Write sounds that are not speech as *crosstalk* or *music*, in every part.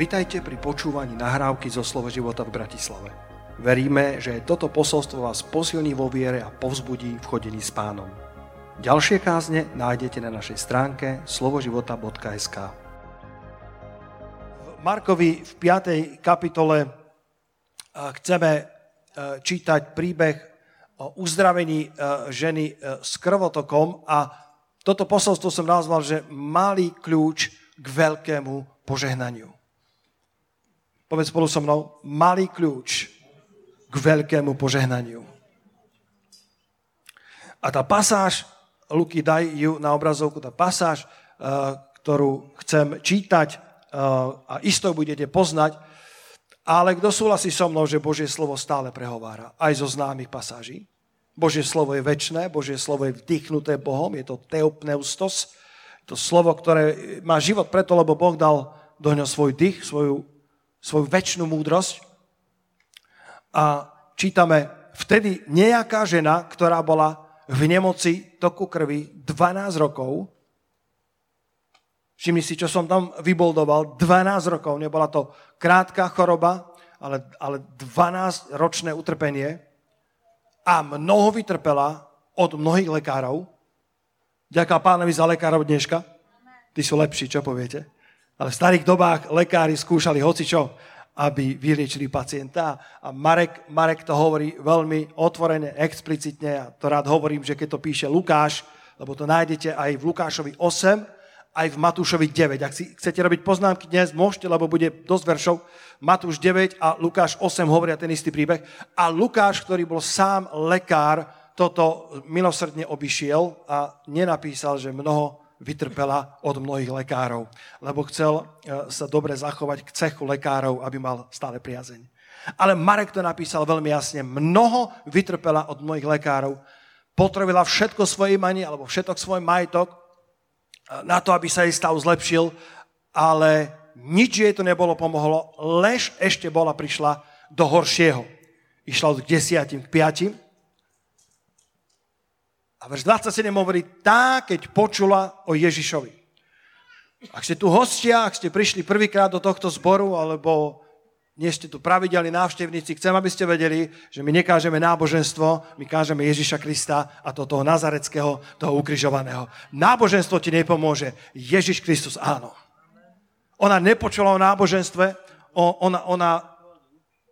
Vitajte pri počúvaní nahrávky zo Slovo života v Bratislave. Veríme, že toto posolstvo vás posilní vo viere a povzbudí v chodení s pánom. Ďalšie kázne nájdete na našej stránke slovoživota.sk V Markovi v 5. kapitole chceme čítať príbeh o uzdravení ženy s krvotokom a toto posolstvo som nazval, že malý kľúč k veľkému požehnaniu. Povedz spolu so mnou, malý kľúč k veľkému požehnaniu. A tá pasáž, Luky, daj ju na obrazovku, tá pasáž, eh, ktorú chcem čítať eh, a isto budete poznať, ale kto súhlasí so mnou, že Božie slovo stále prehovára, aj zo známych pasáží. Božie slovo je väčné, Božie slovo je vdychnuté Bohom, je to teopneustos, to slovo, ktoré má život preto, lebo Boh dal do ňo svoj dých, svoju svoju väčšnú múdrosť. A čítame, vtedy nejaká žena, ktorá bola v nemoci toku krvi 12 rokov, všimni si, čo som tam vyboldoval, 12 rokov, nebola to krátka choroba, ale, ale 12-ročné utrpenie a mnoho vytrpela od mnohých lekárov. Ďaká pánovi za lekárov dneška. Tí sú lepší, čo poviete? Ale v starých dobách lekári skúšali hocičo, aby vyliečili pacienta. A Marek, Marek to hovorí veľmi otvorene, explicitne. A to rád hovorím, že keď to píše Lukáš, lebo to nájdete aj v Lukášovi 8, aj v Matúšovi 9. Ak si chcete robiť poznámky dnes, môžete, lebo bude dosť veršov. Matúš 9 a Lukáš 8 hovoria ten istý príbeh. A Lukáš, ktorý bol sám lekár, toto milosrdne obišiel a nenapísal, že mnoho vytrpela od mnohých lekárov, lebo chcel e, sa dobre zachovať k cechu lekárov, aby mal stále priazeň. Ale Marek to napísal veľmi jasne. Mnoho vytrpela od mnohých lekárov, potrebila všetko svoje imanie alebo všetok svoj majetok e, na to, aby sa jej stav zlepšil, ale nič jej to nebolo pomohlo, lež ešte bola prišla do horšieho. Išla od k desiatim, k piatim, a verš 27 hovorí, tá, keď počula o Ježišovi. Ak ste tu hostia, ak ste prišli prvýkrát do tohto zboru, alebo nie ste tu pravidelní návštevníci, chcem, aby ste vedeli, že my nekážeme náboženstvo, my kážeme Ježiša Krista a to toho nazareckého, toho ukrižovaného. Náboženstvo ti nepomôže, Ježiš Kristus áno. Ona nepočula o náboženstve, ona, ona,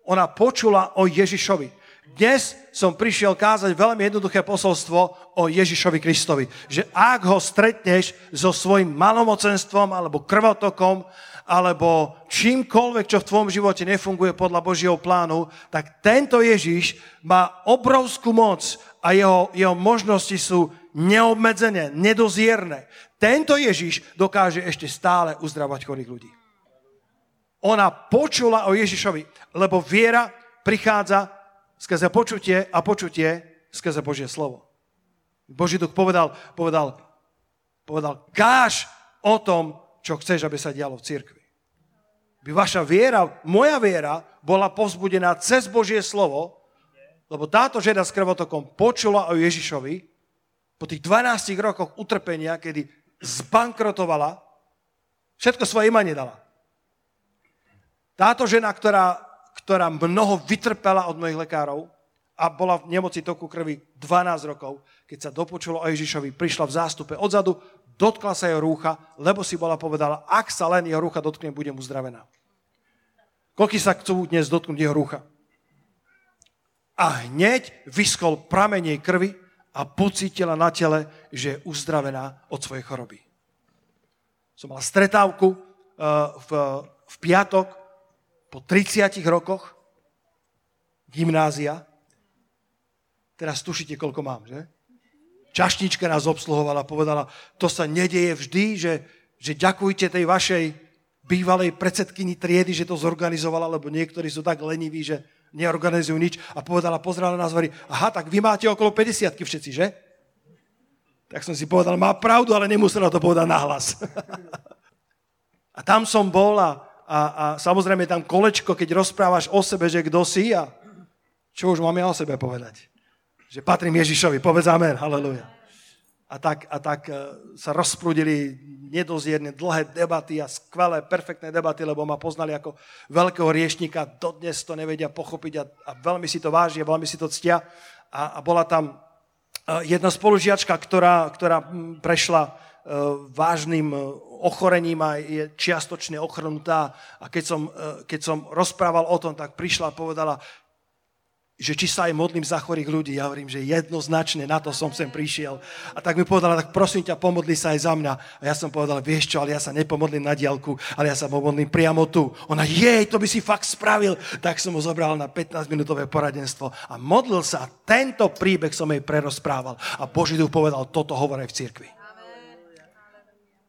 ona počula o Ježišovi. Dnes som prišiel kázať veľmi jednoduché posolstvo o Ježišovi Kristovi. Že ak ho stretneš so svojím malomocenstvom alebo krvotokom alebo čímkoľvek, čo v tvojom živote nefunguje podľa Božieho plánu, tak tento Ježiš má obrovskú moc a jeho, jeho možnosti sú neobmedzené, nedozierne. Tento Ježiš dokáže ešte stále uzdravať chorých ľudí. Ona počula o Ježišovi, lebo viera prichádza skrze počutie a počutie skrze Božie slovo. Boží duch povedal, povedal, povedal, káž o tom, čo chceš, aby sa dialo v cirkvi. By vaša viera, moja viera, bola povzbudená cez Božie slovo, lebo táto žena s krvotokom počula o Ježišovi po tých 12 rokoch utrpenia, kedy zbankrotovala, všetko svoje imanie dala. Táto žena, ktorá ktorá mnoho vytrpela od mnohých lekárov a bola v nemoci toku krvi 12 rokov, keď sa dopočulo o Ježišovi, prišla v zástupe odzadu, dotkla sa jeho rúcha, lebo si bola povedala, ak sa len jeho rúcha dotkne, budem uzdravená. Koľko sa chcú dnes dotknúť jeho rúcha? A hneď vyskol pramenej krvi a pocítila na tele, že je uzdravená od svojej choroby. Som mal stretávku uh, v, v piatok po 30 rokoch gymnázia, teraz tušíte, koľko mám, že? Čašnička nás obsluhovala, povedala, to sa nedieje vždy, že, že ďakujte tej vašej bývalej predsedkyni triedy, že to zorganizovala, lebo niektorí sú tak leniví, že neorganizujú nič. A povedala, pozrela nás, hovorí, aha, tak vy máte okolo 50 všetci, že? Tak som si povedal, má pravdu, ale nemusela to povedať nahlas. *laughs* a tam som bol a a, a samozrejme tam kolečko, keď rozprávaš o sebe, že kto si a čo už mám ja o sebe povedať? Že patrím Ježišovi, povedz amen, halleluja. a tak, a tak e, sa rozprudili nedozierne dlhé debaty a skvelé, perfektné debaty, lebo ma poznali ako veľkého riešnika, dodnes to nevedia pochopiť a, a veľmi si to vážia, veľmi si to ctia. A, a bola tam e, jedna spolužiačka, ktorá, ktorá prešla e, vážnym ochorením a je čiastočne ochrnutá. A keď som, keď som rozprával o tom, tak prišla a povedala, že či sa aj modlím za chorých ľudí. Ja hovorím, že jednoznačne na to som sem prišiel. A tak mi povedala, tak prosím ťa, pomodli sa aj za mňa. A ja som povedal, vieš čo, ale ja sa nepomodlím na diálku, ale ja sa pomodlím priamo tu. Ona, jej, to by si fakt spravil. Tak som ho zobral na 15-minútové poradenstvo a modlil sa. Tento príbeh som jej prerozprával. A Boží duch povedal, toto hovorí v cirkvi.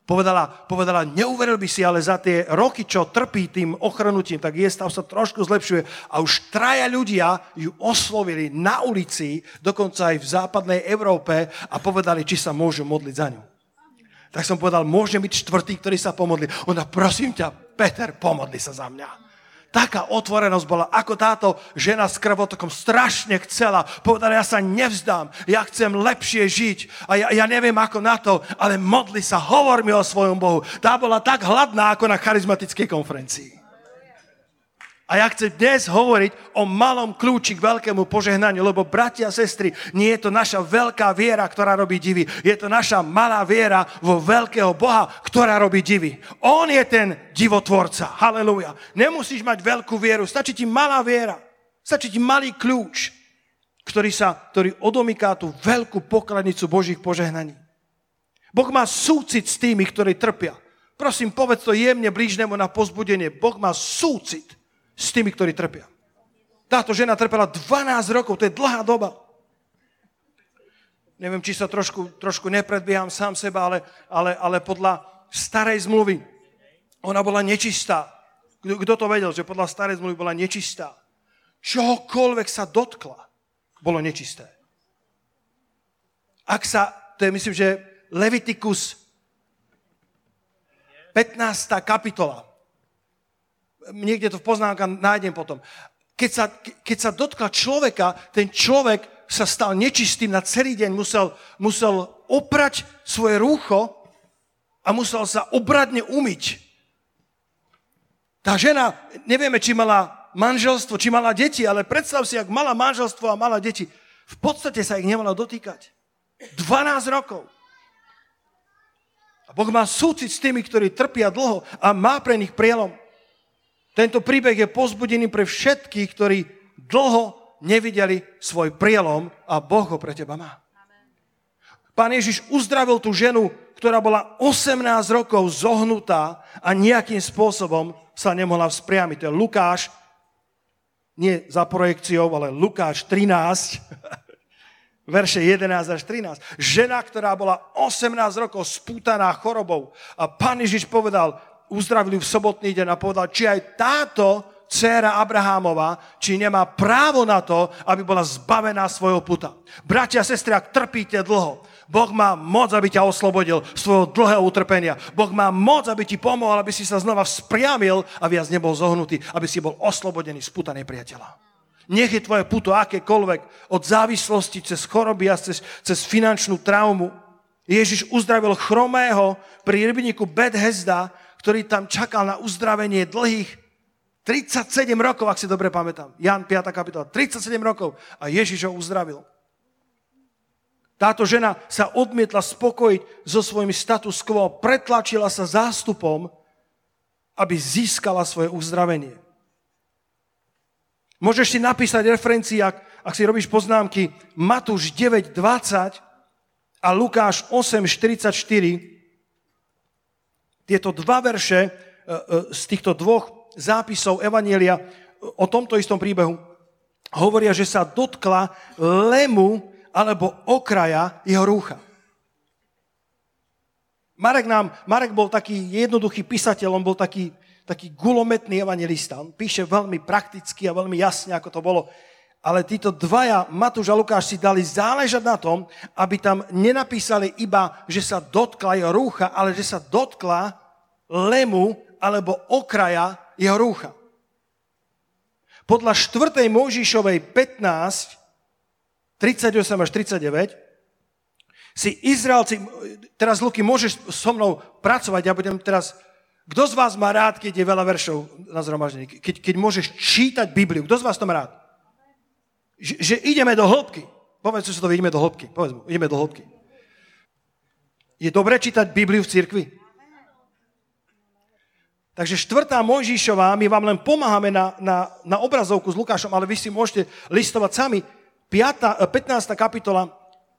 Povedala, povedala, neuveril by si, ale za tie roky, čo trpí tým ochrnutím, tak jej stav sa trošku zlepšuje. A už traja ľudia ju oslovili na ulici, dokonca aj v západnej Európe a povedali, či sa môžu modliť za ňu. Tak som povedal, môže byť štvrtý, ktorý sa pomodli. Ona, prosím ťa, Peter, pomodli sa za mňa taká otvorenosť bola, ako táto žena s krvotokom strašne chcela. Povedala, ja sa nevzdám, ja chcem lepšie žiť a ja, ja neviem ako na to, ale modli sa, hovor mi o svojom Bohu. Tá bola tak hladná ako na charizmatickej konferencii. A ja chcem dnes hovoriť o malom kľúči k veľkému požehnaniu, lebo bratia a sestry, nie je to naša veľká viera, ktorá robí divy. Je to naša malá viera vo veľkého Boha, ktorá robí divy. On je ten divotvorca. Halelúja. Nemusíš mať veľkú vieru, stačí ti malá viera. Stačí ti malý kľúč, ktorý, sa, ktorý odomyká tú veľkú pokladnicu Božích požehnaní. Boh má súcit s tými, ktorí trpia. Prosím, povedz to jemne blížnemu na pozbudenie. Boh má súcit s tými, ktorí trpia. Táto žena trpela 12 rokov, to je dlhá doba. Neviem, či sa trošku, trošku nepredbieham sám seba, ale, ale, ale podľa starej zmluvy ona bola nečistá. Kto, to vedel, že podľa starej zmluvy bola nečistá? Čohokoľvek sa dotkla, bolo nečisté. Ak sa, to je myslím, že Leviticus 15. kapitola, niekde to v poznámkach nájdem potom. Keď sa, keď sa dotkla človeka, ten človek sa stal nečistým na celý deň, musel, musel oprať svoje rúcho a musel sa obradne umyť. Tá žena, nevieme, či mala manželstvo, či mala deti, ale predstav si, ak mala manželstvo a mala deti, v podstate sa ich nemala dotýkať. 12 rokov. A Boh má súcit s tými, ktorí trpia dlho a má pre nich prielom. Tento príbeh je pozbudený pre všetkých, ktorí dlho nevideli svoj prielom a Boh ho pre teba má. Pán Ježiš uzdravil tú ženu, ktorá bola 18 rokov zohnutá a nejakým spôsobom sa nemohla vzpriamiť. To je Lukáš, nie za projekciou, ale Lukáš 13, *laughs* verše 11 až 13. Žena, ktorá bola 18 rokov spútaná chorobou a pán Ježiš povedal, uzdravili v sobotný deň a povedal, či aj táto dcéra Abrahámova, či nemá právo na to, aby bola zbavená svojho puta. Bratia sestry, ak trpíte dlho, Boh má moc, aby ťa oslobodil svojho dlhého utrpenia. Boh má moc, aby ti pomohol, aby si sa znova vzpriamil a viac nebol zohnutý, aby si bol oslobodený z puta nepriateľa. Nech je tvoje puto akékoľvek, od závislosti cez choroby a cez, cez finančnú traumu. Ježiš uzdravil chromého pri rybníku Bethesda, ktorý tam čakal na uzdravenie dlhých 37 rokov, ak si dobre pamätám. Jan 5. kapitola. 37 rokov a Ježiš ho uzdravil. Táto žena sa odmietla spokojiť so svojím status quo, pretlačila sa zástupom, aby získala svoje uzdravenie. Môžeš si napísať referencii, ak, ak si robíš poznámky, Matúš 9.20 a Lukáš 8.44, tieto dva verše e, e, z týchto dvoch zápisov Evanielia o tomto istom príbehu hovoria, že sa dotkla lemu alebo okraja jeho rúcha. Marek, nám, Marek bol taký jednoduchý písateľ, on bol taký, taký gulometný evangelista. On píše veľmi prakticky a veľmi jasne, ako to bolo. Ale títo dvaja, Matúš a Lukáš, si dali záležať na tom, aby tam nenapísali iba, že sa dotkla jeho rúcha, ale že sa dotkla lemu alebo okraja jeho rúcha. Podľa 4. Mojžišovej 15, 38 až 39, Si Izraelci, teraz Luky, môžeš so mnou pracovať, ja budem teraz... Kto z vás má rád, keď je veľa veršov na zhromaždení? Keď, keď môžeš čítať Bibliu, kto z vás to má rád? Že, že ideme do hĺbky. Povedz, sa to ideme do hĺbky. Povedz mu, ideme do hĺbky. Je dobré čítať Bibliu v cirkvi? Takže štvrtá Mojžišová, my vám len pomáhame na, na, na obrazovku s Lukášom, ale vy si môžete listovať sami. 5, 15. kapitola,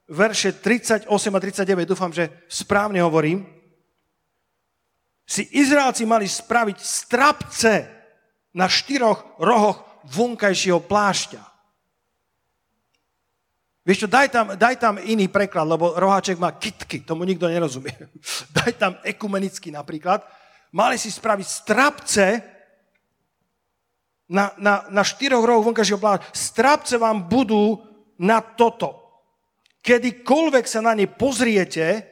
verše 38 a 39, dúfam, že správne hovorím, si Izraelci mali spraviť strapce na štyroch rohoch vonkajšieho plášťa. Vieš čo, daj tam, daj tam iný preklad, lebo roháček má kitky, tomu nikto nerozumie. *laughs* daj tam ekumenický napríklad. Mali si spraviť strapce na, na, na štyroch rohoch vonkajšieho plášťa. Strapce vám budú na toto kedykoľvek sa na ne pozriete,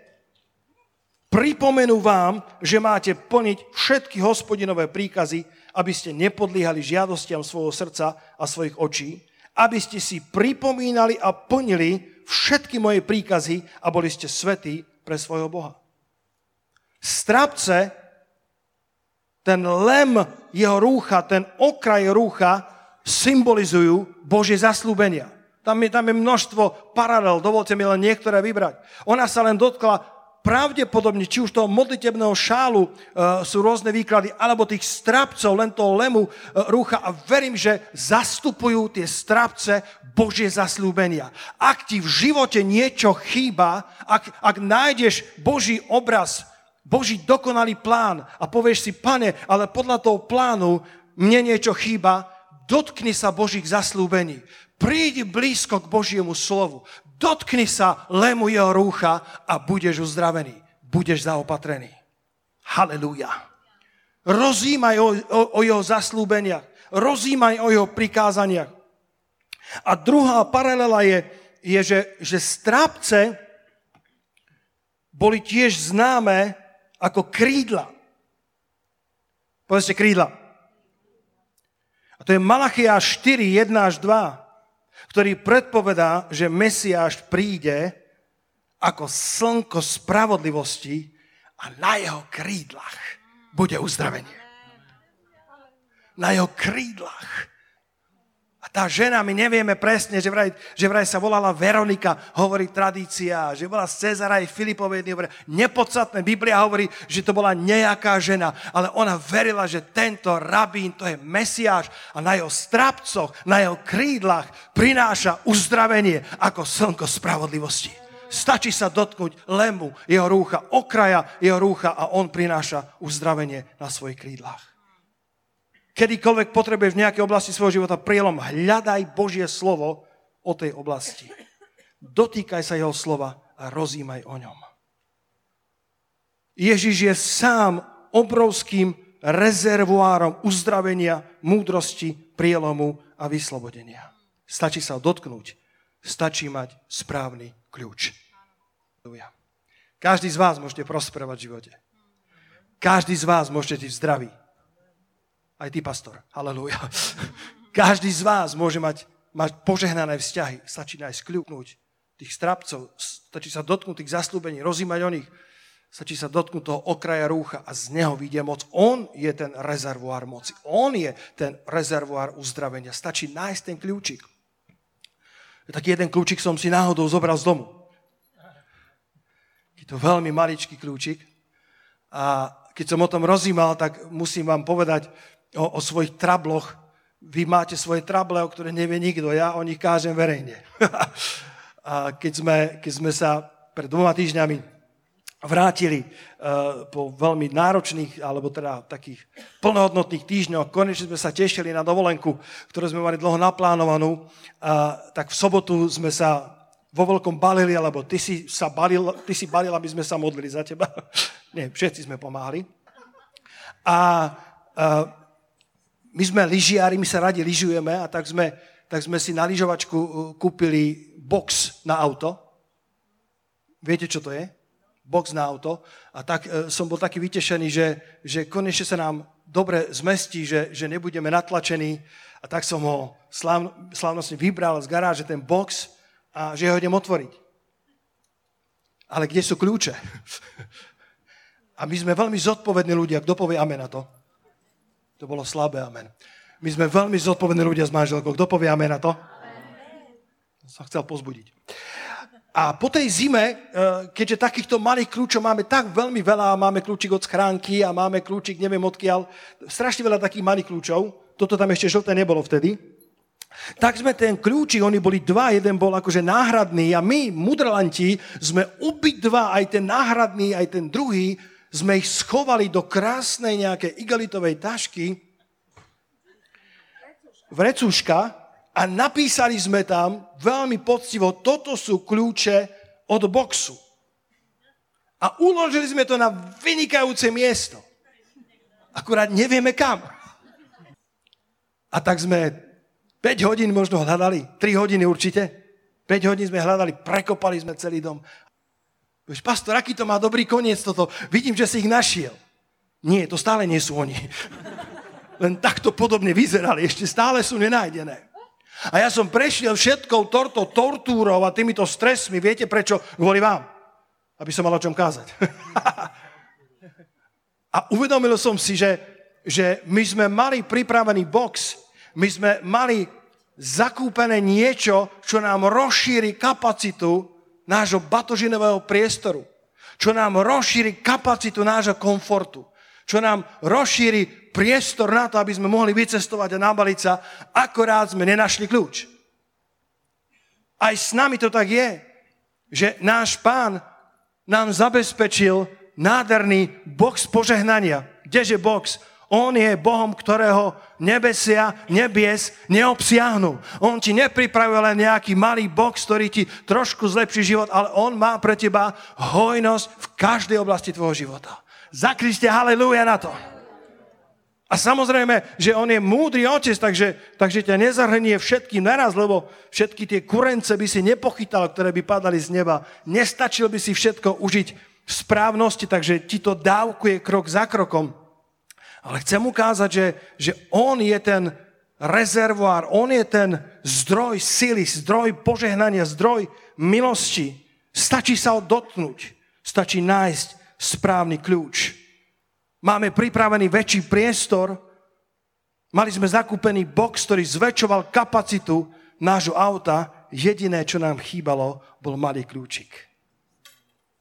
pripomenú vám, že máte plniť všetky hospodinové príkazy, aby ste nepodlíhali žiadostiam svojho srdca a svojich očí, aby ste si pripomínali a plnili všetky moje príkazy a boli ste svetí pre svojho Boha. Strapce, ten lem jeho rúcha, ten okraj rúcha symbolizujú Božie zaslúbenia. Tam je, tam je množstvo paralel, dovolte mi len niektoré vybrať. Ona sa len dotkla pravdepodobne, či už toho modlitebného šálu e, sú rôzne výklady, alebo tých strapcov, len toho lemu e, rúcha a verím, že zastupujú tie strapce Božie zaslúbenia. Ak ti v živote niečo chýba, ak, ak nájdeš Boží obraz, Boží dokonalý plán a povieš si, pane, ale podľa toho plánu mne niečo chýba, dotkni sa Božích zaslúbení. Prídi blízko k Božiemu slovu. Dotkni sa lemu jeho rúcha a budeš uzdravený. Budeš zaopatrený. Halelúja. Rozímaj o, o, o jeho zaslúbeniach. Rozímaj o jeho prikázaniach. A druhá paralela je, je že, že strápce boli tiež známe ako krídla. Povedzte krídla. A to je Malachia 4, 1 až 2 ktorý predpovedá, že Mesiáš príde ako slnko spravodlivosti a na jeho krídlach bude uzdravenie. Na jeho krídlach tá žena, my nevieme presne, že vraj, že vraj sa volala Veronika, hovorí tradícia, že bola z Cezara aj Filipovej, nepodstatné. Biblia hovorí, že to bola nejaká žena, ale ona verila, že tento rabín, to je Mesiáš a na jeho strapcoch, na jeho krídlach prináša uzdravenie ako slnko spravodlivosti. Stačí sa dotknúť lemu, jeho rúcha, okraja jeho rúcha a on prináša uzdravenie na svojich krídlach kedykoľvek potrebuješ v nejakej oblasti svojho života prielom, hľadaj Božie slovo o tej oblasti. Dotýkaj sa jeho slova a rozímaj o ňom. Ježiš je sám obrovským rezervoárom uzdravenia, múdrosti, prielomu a vyslobodenia. Stačí sa dotknúť. Stačí mať správny kľúč. Každý z vás môžete prosperovať v živote. Každý z vás môžete byť zdravý. Aj ty, pastor. Halelúja. Každý z vás môže mať, mať požehnané vzťahy. Stačí nájsť kľúknúť tých strapcov, stačí sa dotknúť tých zaslúbení, rozímať o nich, stačí sa dotknúť toho okraja rúcha a z neho vidie moc. On je ten rezervoár moci. On je ten rezervoár uzdravenia. Stačí nájsť ten kľúčik. Taký jeden kľúčik som si náhodou zobral z domu. Je to veľmi maličký kľúčik. A keď som o tom rozímal, tak musím vám povedať, o, o svojich trabloch. Vy máte svoje trable, o ktoré nevie nikto. Ja o nich kážem verejne. *laughs* a keď sme, keď sme sa pred dvoma týždňami vrátili uh, po veľmi náročných, alebo teda takých plnohodnotných týždňoch, konečne sme sa tešili na dovolenku, ktorú sme mali dlho naplánovanú, uh, tak v sobotu sme sa vo veľkom balili, alebo ty si, sa balil, ty si balil, aby sme sa modlili za teba. *laughs* Nie, všetci sme pomáhali. A uh, my sme lyžiari, my sa radi lyžujeme a tak sme, tak sme si na lyžovačku uh, kúpili box na auto. Viete, čo to je? Box na auto. A tak uh, som bol taký vytešený, že, že konečne sa nám dobre zmestí, že, že nebudeme natlačení. A tak som ho sláv, slávnostne vybral z garáže, ten box, a že ho idem otvoriť. Ale kde sú kľúče? *laughs* A my sme veľmi zodpovední ľudia. Kto povie amen na to? To bolo slabé amen. My sme veľmi zodpovední ľudia s manželkou. Kto povie amen na to? Som chcel pozbudiť. A po tej zime, e, keďže takýchto malých kľúčov máme tak veľmi veľa, máme kľúčik od schránky a máme kľúčik neviem odkiaľ, strašne veľa takých malých kľúčov, toto tam ešte žlté nebolo vtedy, tak sme ten kľúčik, oni boli dva, jeden bol akože náhradný a my, mudrlanti, sme obidva, aj ten náhradný, aj ten druhý, sme ich schovali do krásnej nejakej igalitovej tašky, vrecuška a napísali sme tam veľmi poctivo, toto sú kľúče od boxu. A uložili sme to na vynikajúce miesto. Akurát nevieme kam. A tak sme 5 hodín možno hľadali, 3 hodiny určite. 5 hodín sme hľadali, prekopali sme celý dom. Víš, pastor, aký to má dobrý koniec toto. Vidím, že si ich našiel. Nie, to stále nie sú oni. *laughs* Len takto podobne vyzerali, ešte stále sú nenájdené. A ja som prešiel všetkou torto tortúrou a týmito stresmi. Viete prečo? Kvôli vám. Aby som mal o čom kázať. *laughs* a uvedomil som si, že, že my sme mali pripravený box, my sme mali zakúpené niečo, čo nám rozšíri kapacitu nášho batožinového priestoru. Čo nám rozšíri kapacitu nášho komfortu. Čo nám rozšíri priestor na to, aby sme mohli vycestovať a nabaliť sa, akorát sme nenašli kľúč. Aj s nami to tak je, že náš pán nám zabezpečil nádherný box požehnania. Kdeže box? On je Bohom, ktorého nebesia, nebies neobsiahnu. On ti nepripravuje len nejaký malý box, ktorý ti trošku zlepší život, ale on má pre teba hojnosť v každej oblasti tvojho života. Zakrište halleluja na to. A samozrejme, že on je múdry otec, takže, takže ťa nezahrnie všetky naraz, lebo všetky tie kurence by si nepochytal, ktoré by padali z neba. Nestačil by si všetko užiť v správnosti, takže ti to dávkuje krok za krokom. Ale chcem ukázať, že, že on je ten rezervoár, on je ten zdroj sily, zdroj požehnania, zdroj milosti. Stačí sa ho dotknúť, stačí nájsť správny kľúč. Máme pripravený väčší priestor, mali sme zakúpený box, ktorý zväčšoval kapacitu nášho auta, jediné, čo nám chýbalo, bol malý kľúčik.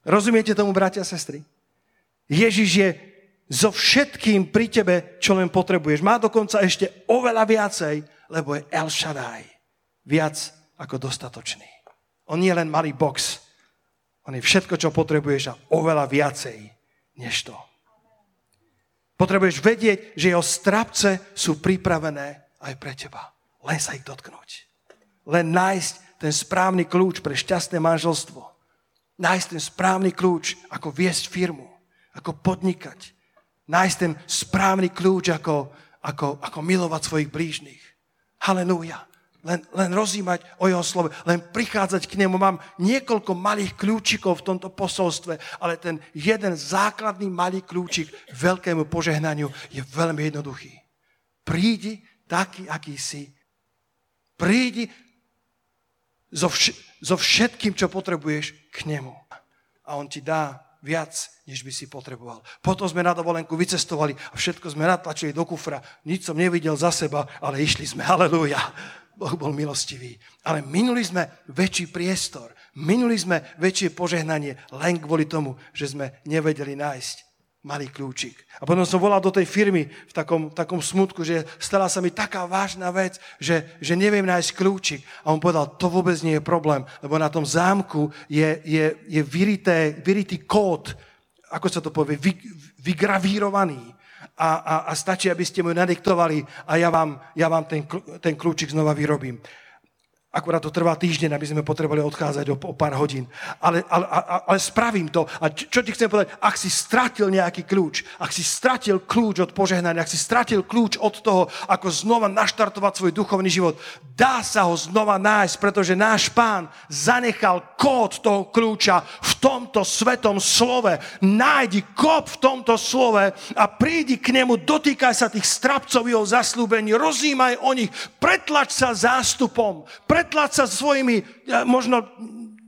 Rozumiete tomu, bratia a sestry? Ježiš je so všetkým pri tebe, čo len potrebuješ. Má dokonca ešte oveľa viacej, lebo je El Shaddai. Viac ako dostatočný. On nie je len malý box. On je všetko, čo potrebuješ a oveľa viacej než to. Potrebuješ vedieť, že jeho strapce sú pripravené aj pre teba. Len sa ich dotknúť. Len nájsť ten správny kľúč pre šťastné manželstvo. Nájsť ten správny kľúč, ako viesť firmu, ako podnikať. Nájsť ten správny kľúč, ako, ako, ako milovať svojich blížnych. Halelúja len, len rozímať o jeho slove, len prichádzať k nemu. Mám niekoľko malých kľúčikov v tomto posolstve, ale ten jeden základný malý kľúčik veľkému požehnaniu je veľmi jednoduchý. Prídi taký, aký si. Prídi so, vš- so všetkým, čo potrebuješ k nemu. A on ti dá viac, než by si potreboval. Potom sme na dovolenku vycestovali a všetko sme natlačili do kufra. Nič som nevidel za seba, ale išli sme. Halelúja. Boh bol milostivý. Ale minuli sme väčší priestor, minuli sme väčšie požehnanie len kvôli tomu, že sme nevedeli nájsť malý kľúčik. A potom som volal do tej firmy v takom, takom smutku, že stala sa mi taká vážna vec, že, že neviem nájsť kľúčik. A on povedal, to vôbec nie je problém, lebo na tom zámku je, je, je vyrité, vyritý kód, ako sa to povie, vy, vygravírovaný a, a, a stačí, aby ste mu nadiktovali a ja vám, ja vám ten, ten kľúčik znova vyrobím. Akurát to trvá týždeň, aby sme potrebovali odchádzať o, o pár hodín. Ale, ale, ale spravím to. A čo ti chcem povedať? Ak si stratil nejaký kľúč, ak si stratil kľúč od požehnania, ak si stratil kľúč od toho, ako znova naštartovať svoj duchovný život, dá sa ho znova nájsť, pretože náš pán zanechal kód toho kľúča v tomto svetom slove. Nájdi kód v tomto slove a prídi k nemu, dotýkaj sa tých strapcov jeho zaslúbení, rozímaj o nich, pretlač sa zástupom, pretlač sa svojimi možno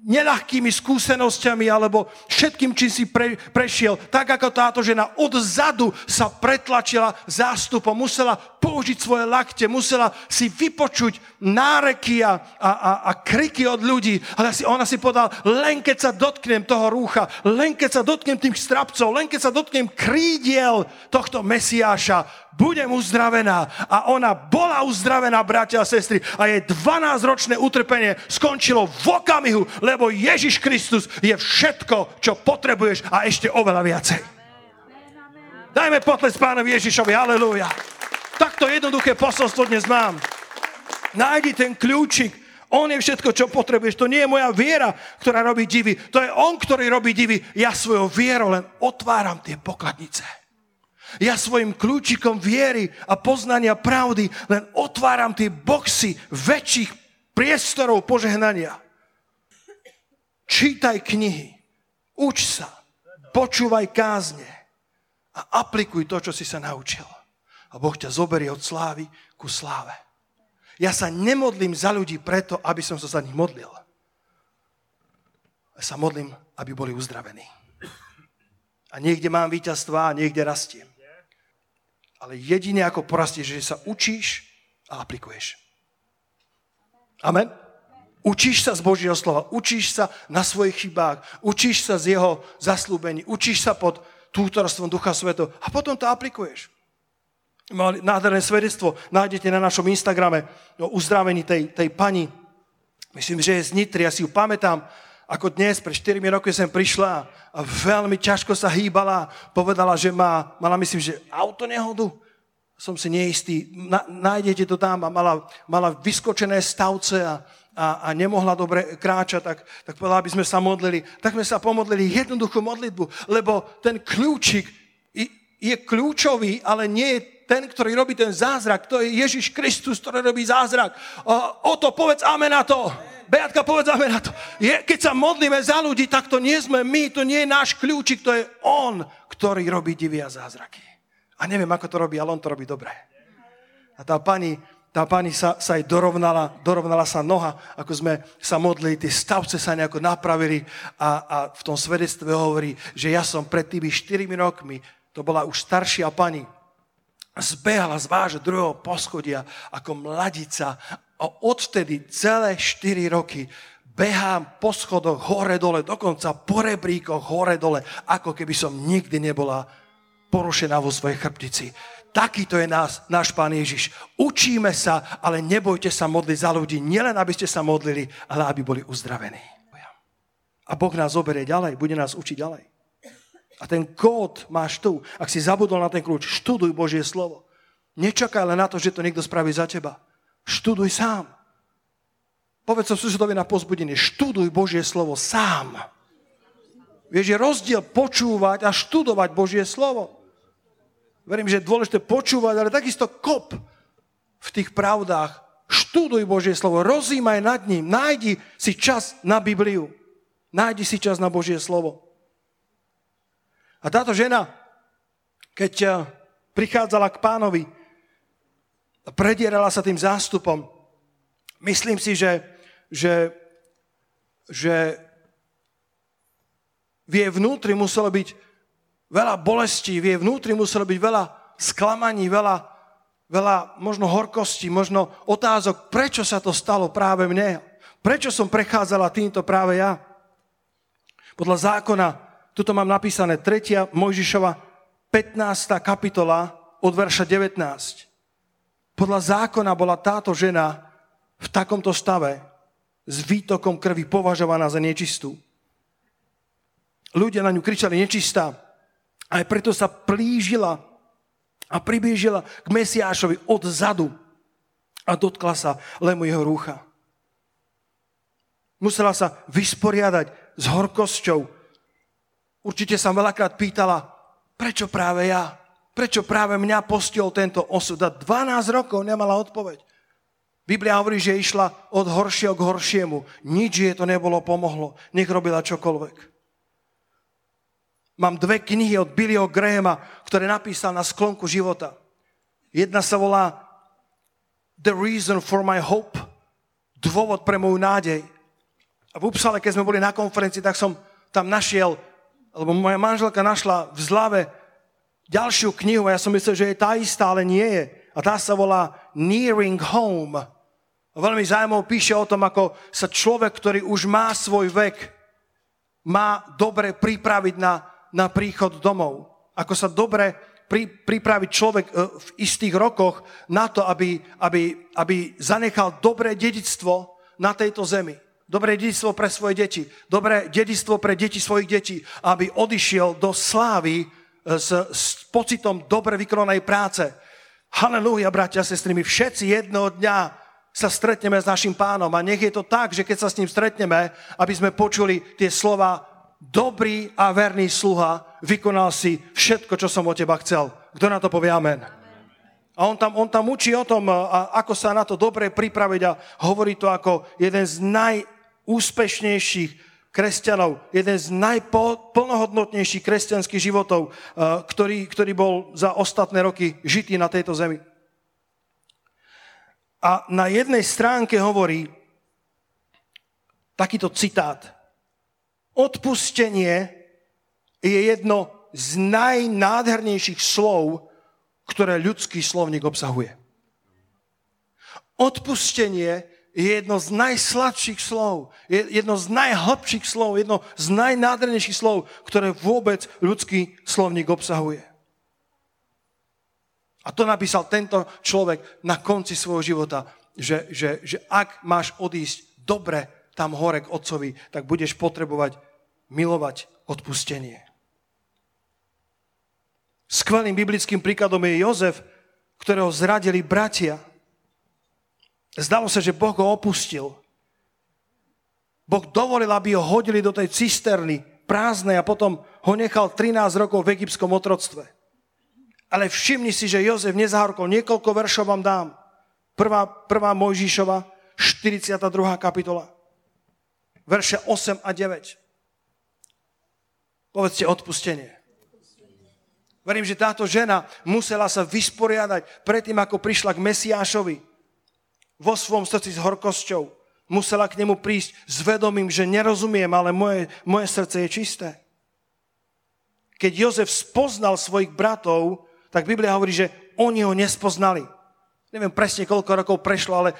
neľahkými skúsenosťami alebo všetkým, čím si pre, prešiel. Tak ako táto žena odzadu sa pretlačila zástupom, musela použiť svoje lakte, musela si vypočuť náreky a, a, a, a kriky od ľudí. Ale si, ona si povedala, len keď sa dotknem toho rúcha, len keď sa dotknem tých strapcov, len keď sa dotknem krídiel tohto Mesiáša, budem uzdravená. A ona bola uzdravená, bratia a sestry. A jej 12-ročné utrpenie skončilo v okamihu, lebo Ježiš Kristus je všetko, čo potrebuješ a ešte oveľa viacej. Dajme potles pánovi Ježišovi, halleluja. Takto jednoduché posolstvo dnes mám. Nájdi ten kľúčik, on je všetko, čo potrebuješ. To nie je moja viera, ktorá robí divy. To je on, ktorý robí divy. Ja svojou vierou len otváram tie pokladnice. Ja svojim kľúčikom viery a poznania pravdy len otváram tie boxy väčších priestorov požehnania. Čítaj knihy, uč sa, počúvaj kázne a aplikuj to, čo si sa naučil. A Boh ťa zoberie od slávy ku sláve. Ja sa nemodlím za ľudí preto, aby som sa za nich modlil. Ja sa modlím, aby boli uzdravení. A niekde mám víťazstva a niekde rastiem ale jedine ako porastieš, že sa učíš a aplikuješ. Amen? Učíš sa z Božieho slova, učíš sa na svojich chybách, učíš sa z jeho zaslúbení, učíš sa pod tútorstvom Ducha Sveto a potom to aplikuješ. Mali nádherné svedectvo, nájdete na našom Instagrame o uzdravení tej, tej pani. Myslím, že je z Nitry, ja si ju pamätám, ako dnes, pred 4 roky som prišla a veľmi ťažko sa hýbala. Povedala, že má, mala myslím, že auto nehodu. Som si neistý. Na, nájdete to tam a mala, mala vyskočené stavce a, a, a nemohla dobre kráčať, tak, tak povedala, aby sme sa modlili. Tak sme sa pomodlili jednoduchú modlitbu, lebo ten kľúčik je kľúčový, ale nie je ten, ktorý robí ten zázrak. To je Ježiš Kristus, ktorý robí zázrak. O, o to povedz amen na to. Beatka, povedzme na to. Je, keď sa modlíme za ľudí, tak to nie sme my, to nie je náš kľúčik, to je on, ktorý robí divy a zázraky. A neviem, ako to robí, ale on to robí dobre. A tá pani, tá pani sa, sa aj dorovnala, dorovnala sa noha, ako sme sa modlili, tie stavce sa nejako napravili a, a v tom svedectve hovorí, že ja som pred tými 4 rokmi, to bola už staršia pani, zbehala z vášho druhého poschodia ako mladica a odvtedy celé 4 roky behám po schodoch hore-dole, dokonca po rebríkoch hore-dole, ako keby som nikdy nebola porušená vo svojej chrbtici. Takýto je nás, náš Pán Ježiš. Učíme sa, ale nebojte sa modliť za ľudí, nielen aby ste sa modlili, ale aby boli uzdravení. A Boh nás zoberie ďalej, bude nás učiť ďalej. A ten kód máš tu. Ak si zabudol na ten kľúč, študuj Božie slovo. Nečakaj len na to, že to niekto spraví za teba. Študuj sám. Povedz sa susedovi na pozbudenie, študuj Božie slovo sám. Vieš, je rozdiel počúvať a študovať Božie slovo. Verím, že je dôležité počúvať, ale takisto kop v tých pravdách. Študuj Božie slovo, rozímaj nad ním, nájdi si čas na Bibliu. Nájdi si čas na Božie slovo. A táto žena, keď eh, prichádzala k pánovi, predierala sa tým zástupom. Myslím si, že, že, že v jej vnútri muselo byť veľa bolestí, v jej vnútri muselo byť veľa sklamaní, veľa, veľa možno horkosti, možno otázok, prečo sa to stalo práve mne, prečo som prechádzala týmto práve ja. Podľa zákona, tuto mám napísané 3. Mojžišova 15. kapitola od verša 19 podľa zákona bola táto žena v takomto stave s výtokom krvi považovaná za nečistú. Ľudia na ňu kričali nečistá. Aj preto sa plížila a priblížila k Mesiášovi od zadu a dotkla sa lemu jeho rúcha. Musela sa vysporiadať s horkosťou. Určite sa veľakrát pýtala, prečo práve ja? Prečo práve mňa postihol tento osud? A 12 rokov nemala odpoveď. Biblia hovorí, že išla od horšieho k horšiemu. Nič jej to nebolo pomohlo. Nech robila čokoľvek. Mám dve knihy od Billyho Grahama, ktoré napísal na sklonku života. Jedna sa volá The Reason for My Hope. Dôvod pre moju nádej. A v Upsale, keď sme boli na konferencii, tak som tam našiel, alebo moja manželka našla v zlave ďalšiu knihu a ja som myslel, že je tá istá, ale nie je. A tá sa volá Nearing Home. A veľmi zaujímavé píše o tom, ako sa človek, ktorý už má svoj vek, má dobre pripraviť na, na príchod domov. Ako sa dobre pri, pripraviť človek e, v istých rokoch na to, aby, aby, aby zanechal dobré dedictvo na tejto zemi. Dobré dedictvo pre svoje deti. Dobré dedictvo pre deti svojich detí. Aby odišiel do slávy e, s, s pocitom dobre vykonanej práce. Halelúja, bratia a sestry, my všetci jednoho dňa sa stretneme s našim pánom a nech je to tak, že keď sa s ním stretneme, aby sme počuli tie slova dobrý a verný sluha, vykonal si všetko, čo som od teba chcel. Kto na to povie amen? A on tam, on tam učí o tom, ako sa na to dobre pripraviť a hovorí to ako jeden z najúspešnejších kresťanov, jeden z najplnohodnotnejších kresťanských životov, ktorý, ktorý bol za ostatné roky žitý na tejto zemi. A na jednej stránke hovorí takýto citát. Odpustenie je jedno z najnádhernejších slov, ktoré ľudský slovník obsahuje. Odpustenie je jedno z najsladších slov, jedno z najhlbších slov, jedno z najnádhernejších slov, ktoré vôbec ľudský slovník obsahuje. A to napísal tento človek na konci svojho života, že, že, že ak máš odísť dobre tam hore k otcovi, tak budeš potrebovať milovať odpustenie. Skvelým biblickým príkladom je Jozef, ktorého zradili bratia. Zdalo sa, že Boh ho opustil. Boh dovolil, aby ho hodili do tej cisterny prázdnej a potom ho nechal 13 rokov v egyptskom otroctve. Ale všimni si, že Jozef nezahorkol. Niekoľko veršov vám dám. Prvá, prvá Mojžišova, 42. kapitola verše 8 a 9. Povedzte odpustenie. Verím, že táto žena musela sa vysporiadať predtým, ako prišla k Mesiášovi vo svojom srdci s horkosťou. Musela k nemu prísť s vedomím, že nerozumiem, ale moje, moje srdce je čisté. Keď Jozef spoznal svojich bratov, tak Biblia hovorí, že oni ho nespoznali. Neviem presne, koľko rokov prešlo, ale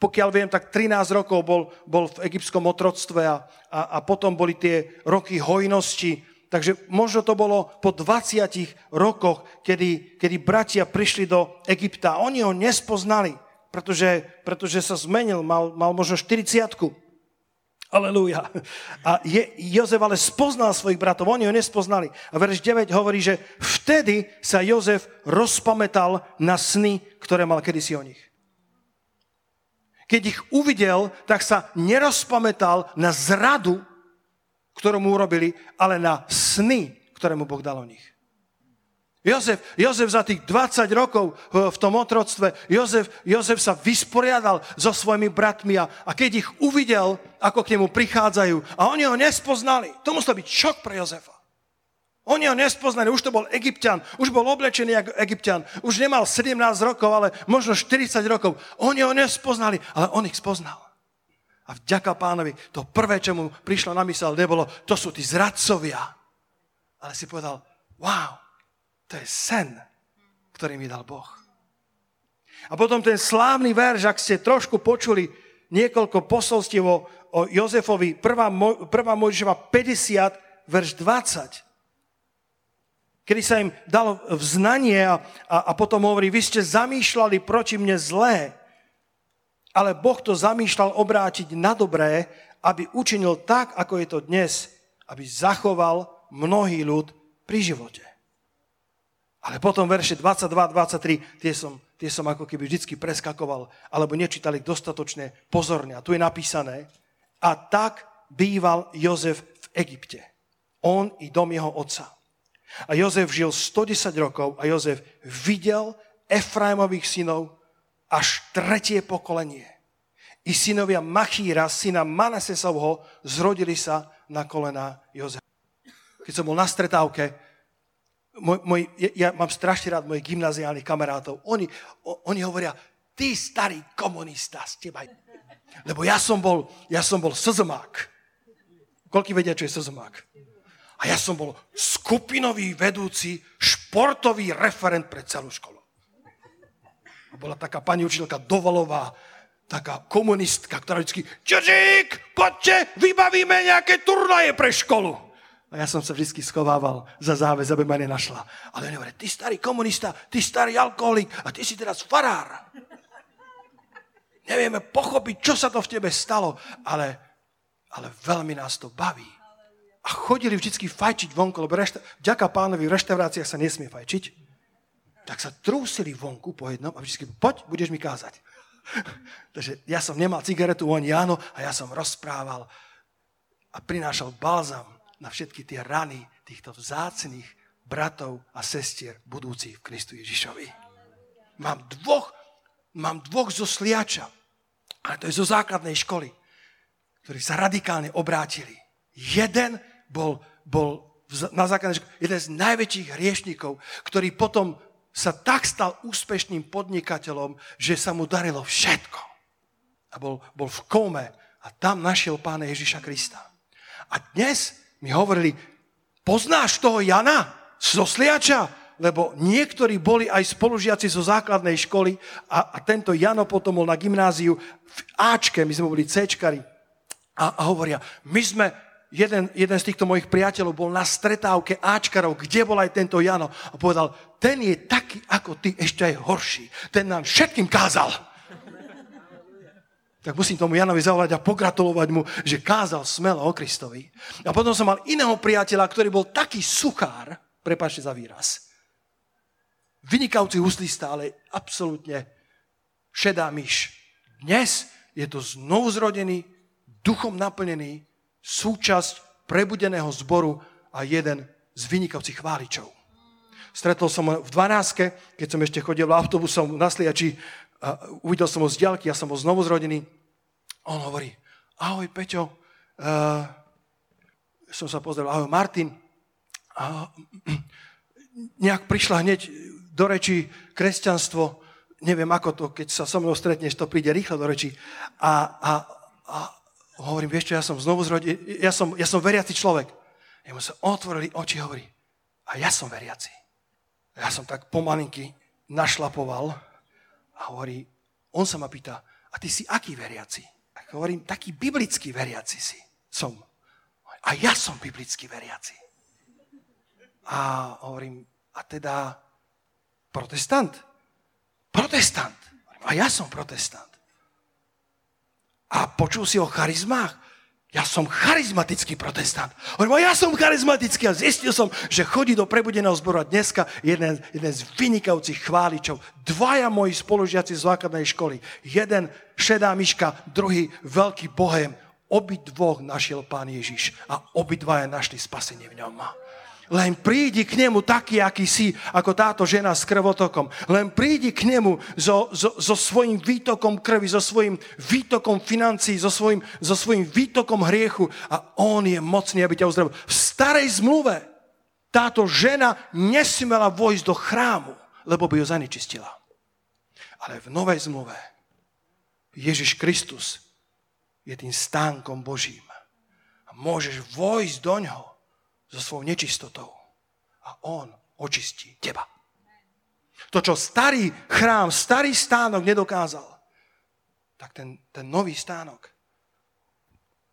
pokiaľ viem, tak 13 rokov bol, bol v egyptskom otroctve a, a, a potom boli tie roky hojnosti. Takže možno to bolo po 20 rokoch, kedy, kedy bratia prišli do Egypta. Oni ho nespoznali, pretože, pretože sa zmenil, mal, mal možno 40 Aleluja. A je, Jozef ale spoznal svojich bratov, oni ho nespoznali. A verš 9 hovorí, že vtedy sa Jozef rozpamätal na sny, ktoré mal kedysi o nich. Keď ich uvidel, tak sa nerozpamätal na zradu, ktorú mu urobili, ale na sny, ktoré mu Boh dal o nich. Jozef, Jozef za tých 20 rokov v tom otroctve, Jozef, Jozef sa vysporiadal so svojimi bratmi a, a keď ich uvidel, ako k nemu prichádzajú a oni ho nespoznali, to musel byť šok pre Jozefa. Oni ho nespoznali, už to bol egyptian, už bol oblečený ako egyptian, už nemal 17 rokov, ale možno 40 rokov. Oni ho nespoznali, ale on ich spoznal. A vďaka pánovi, to prvé, čo mu prišlo na mysel, nebolo, to sú tí zradcovia. Ale si povedal, wow, to je sen, ktorý mi dal Boh. A potom ten slávny verš, ak ste trošku počuli niekoľko posolstiev o, o Jozefovi, prvá, prvá Mojžišova 50, verš 20, kedy sa im dalo vznanie a, a, a potom hovorí, vy ste zamýšľali proti mne zlé, ale Boh to zamýšľal obrátiť na dobré, aby učinil tak, ako je to dnes, aby zachoval mnohý ľud pri živote. Ale potom verše 22, 23, tie som, tie som ako keby vždycky preskakoval, alebo nečítali dostatočne pozorne. A tu je napísané, a tak býval Jozef v Egypte. On i dom jeho otca. A Jozef žil 110 rokov a Jozef videl Efraimových synov až tretie pokolenie. I synovia Machíra, syna Manasesovho, zrodili sa na kolena Jozefa. Keď som bol na stretávke, môj, môj, ja mám strašne rád mojich gymnaziálnych kamarátov. Oni, o, oni hovoria, ty starý komunista, z teba Lebo ja som bol, ja som bol slzomák. Koľký vedia, čo je slzomák? A ja som bol skupinový vedúci, športový referent pre celú školu. A bola taká pani učiteľka Dovalová, taká komunistka, ktorá vždy, Čočík, poďte, vybavíme nejaké turnaje pre školu. A ja som sa vždy schovával za záväz, aby ma nenašla. Ale oni hovorí, ty starý komunista, ty starý alkoholik a ty si teraz farár. Nevieme pochopiť, čo sa to v tebe stalo, ale, ale veľmi nás to baví. A chodili vždy fajčiť vonku, lebo rešta- vďaka pánovi v reštauráciách sa nesmie fajčiť. Tak sa trúsili vonku po jednom a vždy poď, budeš mi kázať. *laughs* Takže ja som nemal cigaretu, oni áno, a ja som rozprával a prinášal balzam na všetky tie rany týchto vzácných bratov a sestier budúcich v Kristu Ježišovi. Mám dvoch, mám dvoch zo sliača, ale to je zo základnej školy, ktorí sa radikálne obrátili. Jeden bol, bol na základnej škole, jeden z najväčších hriešnikov, ktorý potom sa tak stal úspešným podnikateľom, že sa mu darilo všetko. A bol, bol v kome a tam našiel pána Ježiša Krista. A dnes mi hovorili, poznáš toho Jana zo Sliača? Lebo niektorí boli aj spolužiaci zo základnej školy a, a tento Jano potom bol na gymnáziu v Ačke, my sme boli Cčkari. A, a hovoria, my sme, jeden, jeden z týchto mojich priateľov bol na stretávke Ačkarov, kde bol aj tento Jano. A povedal, ten je taký ako ty, ešte aj horší. Ten nám všetkým kázal tak musím tomu Janovi zavolať a pogratulovať mu, že kázal smelo o Kristovi. A potom som mal iného priateľa, ktorý bol taký suchár, prepáčte za výraz, vynikajúci huslista, ale absolútne šedá myš. Dnes je to znovuzrodený, duchom naplnený súčasť prebudeného zboru a jeden z vynikajúcich chváličov. Stretol som ho v 12 keď som ešte chodil autobusom na Sliači, a uvidel som ho z ďalky, ja som bol znovu zrodený. On hovorí, ahoj Peťo, uh, som sa pozrel, ahoj Martin. A, *clears throat* nejak prišla hneď do reči kresťanstvo, neviem ako to, keď sa so mnou stretneš, to príde rýchlo do reči. A, a, a hovorím, vieš čo, ja som znovu zrodený, ja som, ja som veriaci človek. Jemu sa otvorili oči, hovorí, a ja som veriaci. Ja som tak pomalinky našlapoval a hovorí, on sa ma pýta, a ty si aký veriaci? A hovorím, taký biblický veriaci si som. A ja som biblický veriaci. A hovorím, a teda protestant? Protestant. A ja som protestant. A počul si o charizmách? Ja som charizmatický protestant. Hovorím, ja som charizmatický a zistil som, že chodí do prebudeného zboru a dneska jeden, jeden z vynikajúcich chváličov. Dvaja moji spolužiaci z základnej školy. Jeden šedá myška, druhý veľký bohem. Obi dvoch našiel pán Ježiš a obidvaja našli spasenie v ňom. Len prídi k nemu taký, aký si, ako táto žena s krvotokom. Len prídi k nemu so, so, so svojím výtokom krvi, so svojím výtokom financií, so svojím, so svojím výtokom hriechu a on je mocný, aby ťa uzdravil. V starej zmluve táto žena nesmela vojsť do chrámu, lebo by ho zanečistila. Ale v novej zmluve Ježiš Kristus je tým stánkom Božím. A môžeš vojsť do ňoho so svojou nečistotou. A on očistí teba. To, čo starý chrám, starý stánok nedokázal, tak ten, ten nový stánok,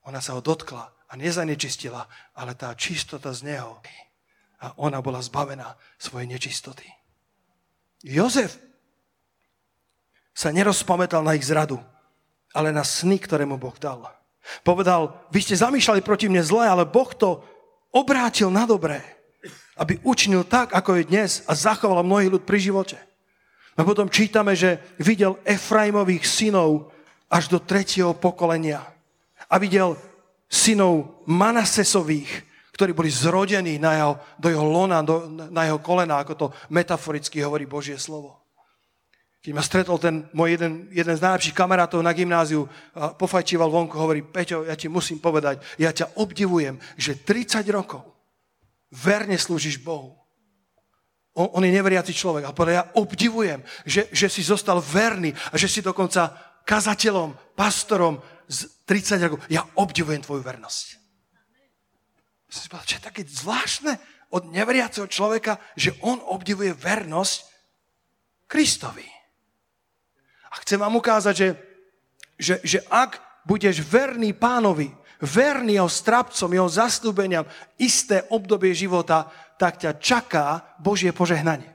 ona sa ho dotkla a nezanečistila, ale tá čistota z neho a ona bola zbavená svojej nečistoty. Jozef sa nerozpamätal na ich zradu, ale na sny, ktoré mu Boh dal. Povedal, vy ste zamýšľali proti mne zle, ale Boh to obrátil na dobré, aby učinil tak, ako je dnes a zachoval mnohý ľud pri živote. A potom čítame, že videl Efraimových synov až do tretieho pokolenia. A videl synov Manasesových, ktorí boli zrodení na jeho, do jeho lona, do, na jeho kolena, ako to metaforicky hovorí Božie slovo. Keď ma stretol ten môj jeden, jeden z najlepších kamarátov na gymnáziu, pofajčíval vonku, hovorí, Peťo, ja ti musím povedať, ja ťa obdivujem, že 30 rokov verne slúžiš Bohu. On, on je neveriaci človek a povedal, ja obdivujem, že, že si zostal verný a že si dokonca kazateľom, pastorom z 30 rokov. Ja obdivujem tvoju vernosť. Čo je také zvláštne od neveriaceho človeka, že on obdivuje vernosť Kristovi. A chcem vám ukázať, že, že, že ak budeš verný pánovi, verný jeho strapcom, jeho zastúbeniam isté obdobie života, tak ťa čaká Božie požehnanie.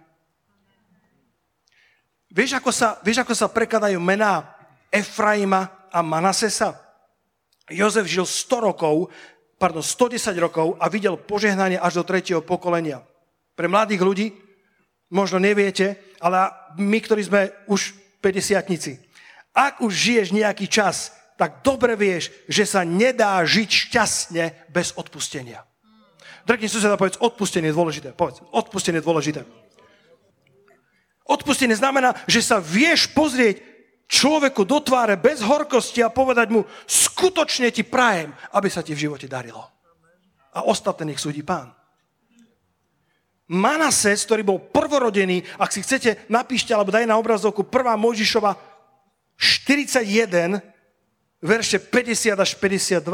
Vieš, ako sa, vieš, ako sa prekladajú mená Efraima a Manasesa? Jozef žil 100 rokov, pardon, 110 rokov a videl požehnanie až do tretieho pokolenia. Pre mladých ľudí možno neviete, ale my, ktorí sme už 50 ak už žiješ nejaký čas, tak dobre vieš, že sa nedá žiť šťastne bez odpustenia. Drkni suseda, povedz, odpustenie je dôležité. Povedz, odpustenie je dôležité. Odpustenie znamená, že sa vieš pozrieť človeku do tváre bez horkosti a povedať mu, skutočne ti prajem, aby sa ti v živote darilo. A ostatné nech súdi pán. Manases, ktorý bol prvorodený, ak si chcete, napíšte alebo daj na obrazovku 1. Mojžišova 41, verše 50 až 52.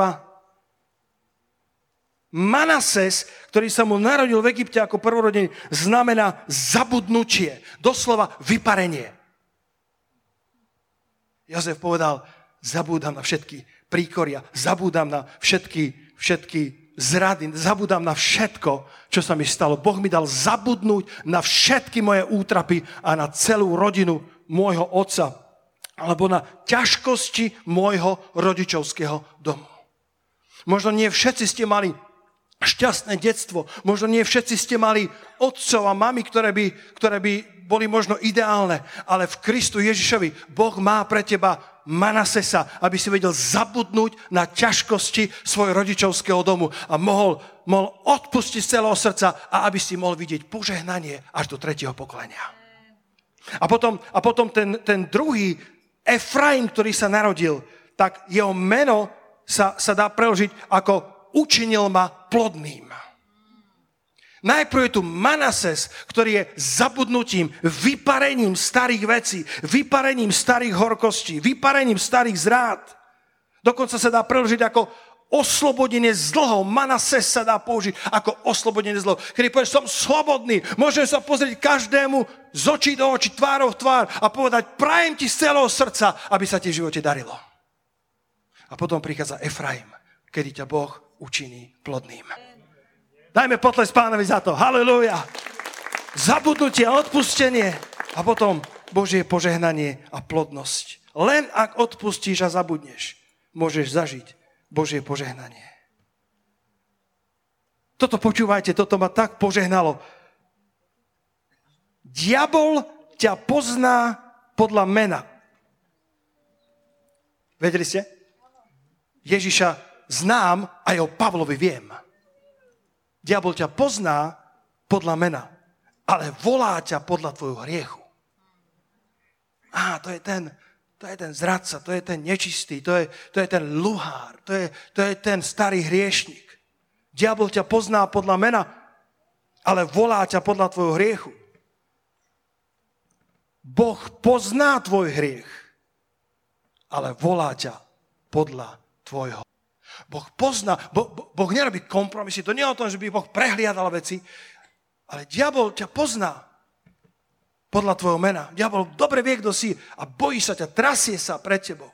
Manases, ktorý sa mu narodil v Egypte ako prvorodený, znamená zabudnutie, doslova vyparenie. Jozef povedal, zabúdam na všetky príkoria, zabúdam na všetky, všetky zrady, zabúdam na všetko, čo sa mi stalo. Boh mi dal zabudnúť na všetky moje útrapy a na celú rodinu môjho otca alebo na ťažkosti môjho rodičovského domu. Možno nie všetci ste mali šťastné detstvo. Možno nie všetci ste mali otcov a mami, ktoré by, ktoré by boli možno ideálne, ale v Kristu Ježišovi Boh má pre teba Manasesa, aby si vedel zabudnúť na ťažkosti svojho rodičovského domu a mohol, mohol odpustiť z celého srdca a aby si mohol vidieť požehnanie až do tretieho poklenia. A potom, a potom ten, ten druhý Efraim, ktorý sa narodil, tak jeho meno sa, sa dá preložiť ako učinil ma plodným. Najprv je tu Manases, ktorý je zabudnutím, vyparením starých vecí, vyparením starých horkostí, vyparením starých zrád. Dokonca sa dá preložiť ako oslobodenie z dlhov. Manases sa dá použiť ako oslobodenie z dlhov. Kedy povieš, som slobodný, môžem sa pozrieť každému z očí do očí, tvárov tvár a povedať, prajem ti z celého srdca, aby sa ti v živote darilo. A potom prichádza Efraim, kedy ťa Boh učiní plodným. Dajme potles pánovi za to. Halleluja. Zabudnutie a odpustenie a potom Božie požehnanie a plodnosť. Len ak odpustíš a zabudneš, môžeš zažiť Božie požehnanie. Toto počúvajte, toto ma tak požehnalo. Diabol ťa pozná podľa mena. Vedeli ste? Ježiša znám, aj o Pavlovi viem. Diabol ťa pozná podľa mena, ale volá ťa podľa tvojho hriechu. Á, to je ten, to je ten zradca, to je ten nečistý, to je, to je ten luhár, to je, to je ten starý hriešnik. Diabol ťa pozná podľa mena, ale volá ťa podľa tvojho hriechu. Boh pozná tvoj hriech, ale volá ťa podľa tvojho Boh pozná, bo, bo, Boh nerobí kompromisy, to nie je o tom, že by Boh prehliadal veci, ale diabol ťa pozná podľa tvojho mena. Diabol dobre vie, kto si a bojí sa ťa, trasie sa pred tebou,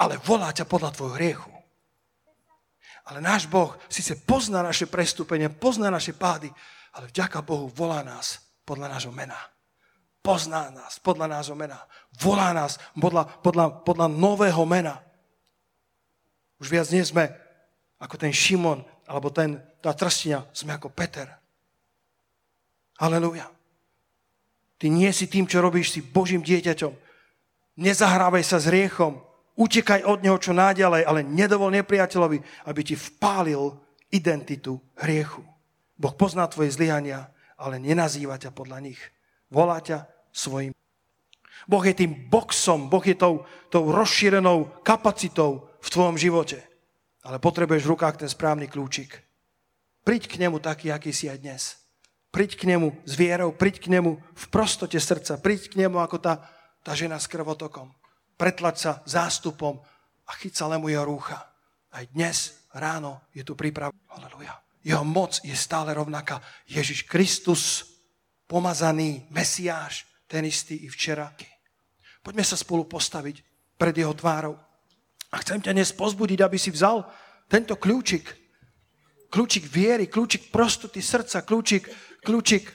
ale volá ťa podľa tvojho hriechu. Ale náš Boh síce pozná naše prestúpenie, pozná naše pády, ale vďaka Bohu volá nás podľa nášho mena. Pozná nás podľa nášho mena. Volá nás podľa, podľa, podľa nového mena. Už viac nie sme ako ten Šimon, alebo ten, tá trstina, sme ako Peter. Aleluja. Ty nie si tým, čo robíš, si Božím dieťaťom. Nezahrávaj sa s riechom, utekaj od neho čo náďalej, ale nedovol nepriateľovi, aby ti vpálil identitu hriechu. Boh pozná tvoje zlyhania, ale nenazýva ťa podľa nich. Volá ťa svojim. Boh je tým boxom, Boh je tou, tou rozšírenou kapacitou, v tvojom živote. Ale potrebuješ v rukách ten správny kľúčik. Priď k nemu taký, aký si aj dnes. Priď k nemu s vierou, priď k nemu v prostote srdca, priď k nemu ako tá, tá žena s krvotokom. pretlať sa zástupom a chyť sa lemu jeho rúcha. Aj dnes ráno je tu príprava. Halleluja. Jeho moc je stále rovnaká. Ježiš Kristus, pomazaný Mesiáš, ten istý i včera. Poďme sa spolu postaviť pred jeho tvárou. A chcem ťa dnes pozbudiť, aby si vzal tento kľúčik. Kľúčik viery, kľúčik prostoty srdca, kľúčik, kľúčik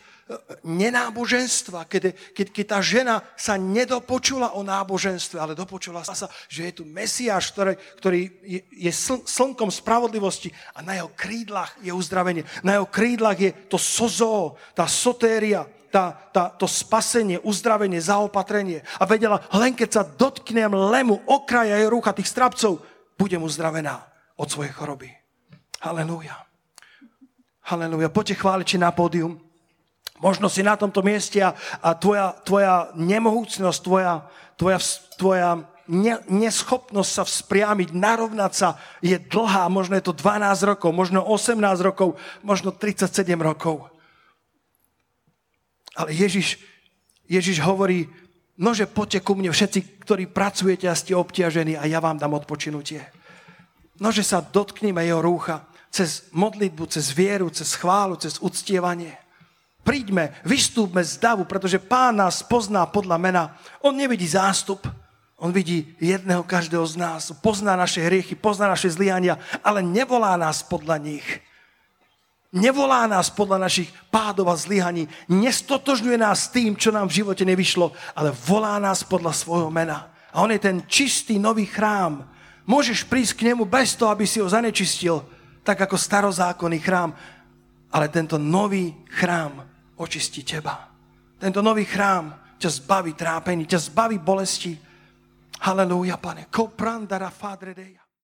nenáboženstva, keď, keď, keď tá žena sa nedopočula o náboženstve, ale dopočula sa, že je tu Mesiáš, ktorý, ktorý je, je sl, slnkom spravodlivosti a na jeho krídlach je uzdravenie. Na jeho krídlach je to sozo, tá sotéria, tá, tá, to spasenie, uzdravenie, zaopatrenie. A vedela, len keď sa dotknem lemu, okraja jej rúcha tých strapcov, budem uzdravená od svojej choroby. Halelúja. Halelúja. Poďte chváliči na pódium. Možno si na tomto mieste a, a tvoja, tvoja nemohúcnosť, tvoja, tvoja, tvoja ne, neschopnosť sa vzpriamiť, narovnať sa je dlhá. Možno je to 12 rokov, možno 18 rokov, možno 37 rokov. Ale Ježiš, Ježiš hovorí, nože poďte ku mne všetci, ktorí pracujete a ste obťažení a ja vám dám odpočinutie. Nože sa dotknime jeho rúcha cez modlitbu, cez vieru, cez chválu, cez uctievanie. Príďme, vystúpme z davu, pretože pán nás pozná podľa mena. On nevidí zástup, on vidí jedného každého z nás, pozná naše hriechy, pozná naše zlyhania, ale nevolá nás podľa nich. Nevolá nás podľa našich pádov a zlyhaní. Nestotožňuje nás tým, čo nám v živote nevyšlo, ale volá nás podľa svojho mena. A on je ten čistý nový chrám. Môžeš prísť k nemu bez toho, aby si ho zanečistil, tak ako starozákonný chrám. Ale tento nový chrám očistí teba. Tento nový chrám ťa zbaví trápení, ťa zbaví bolesti. Halelúja, pane. Koprandara fadredeja.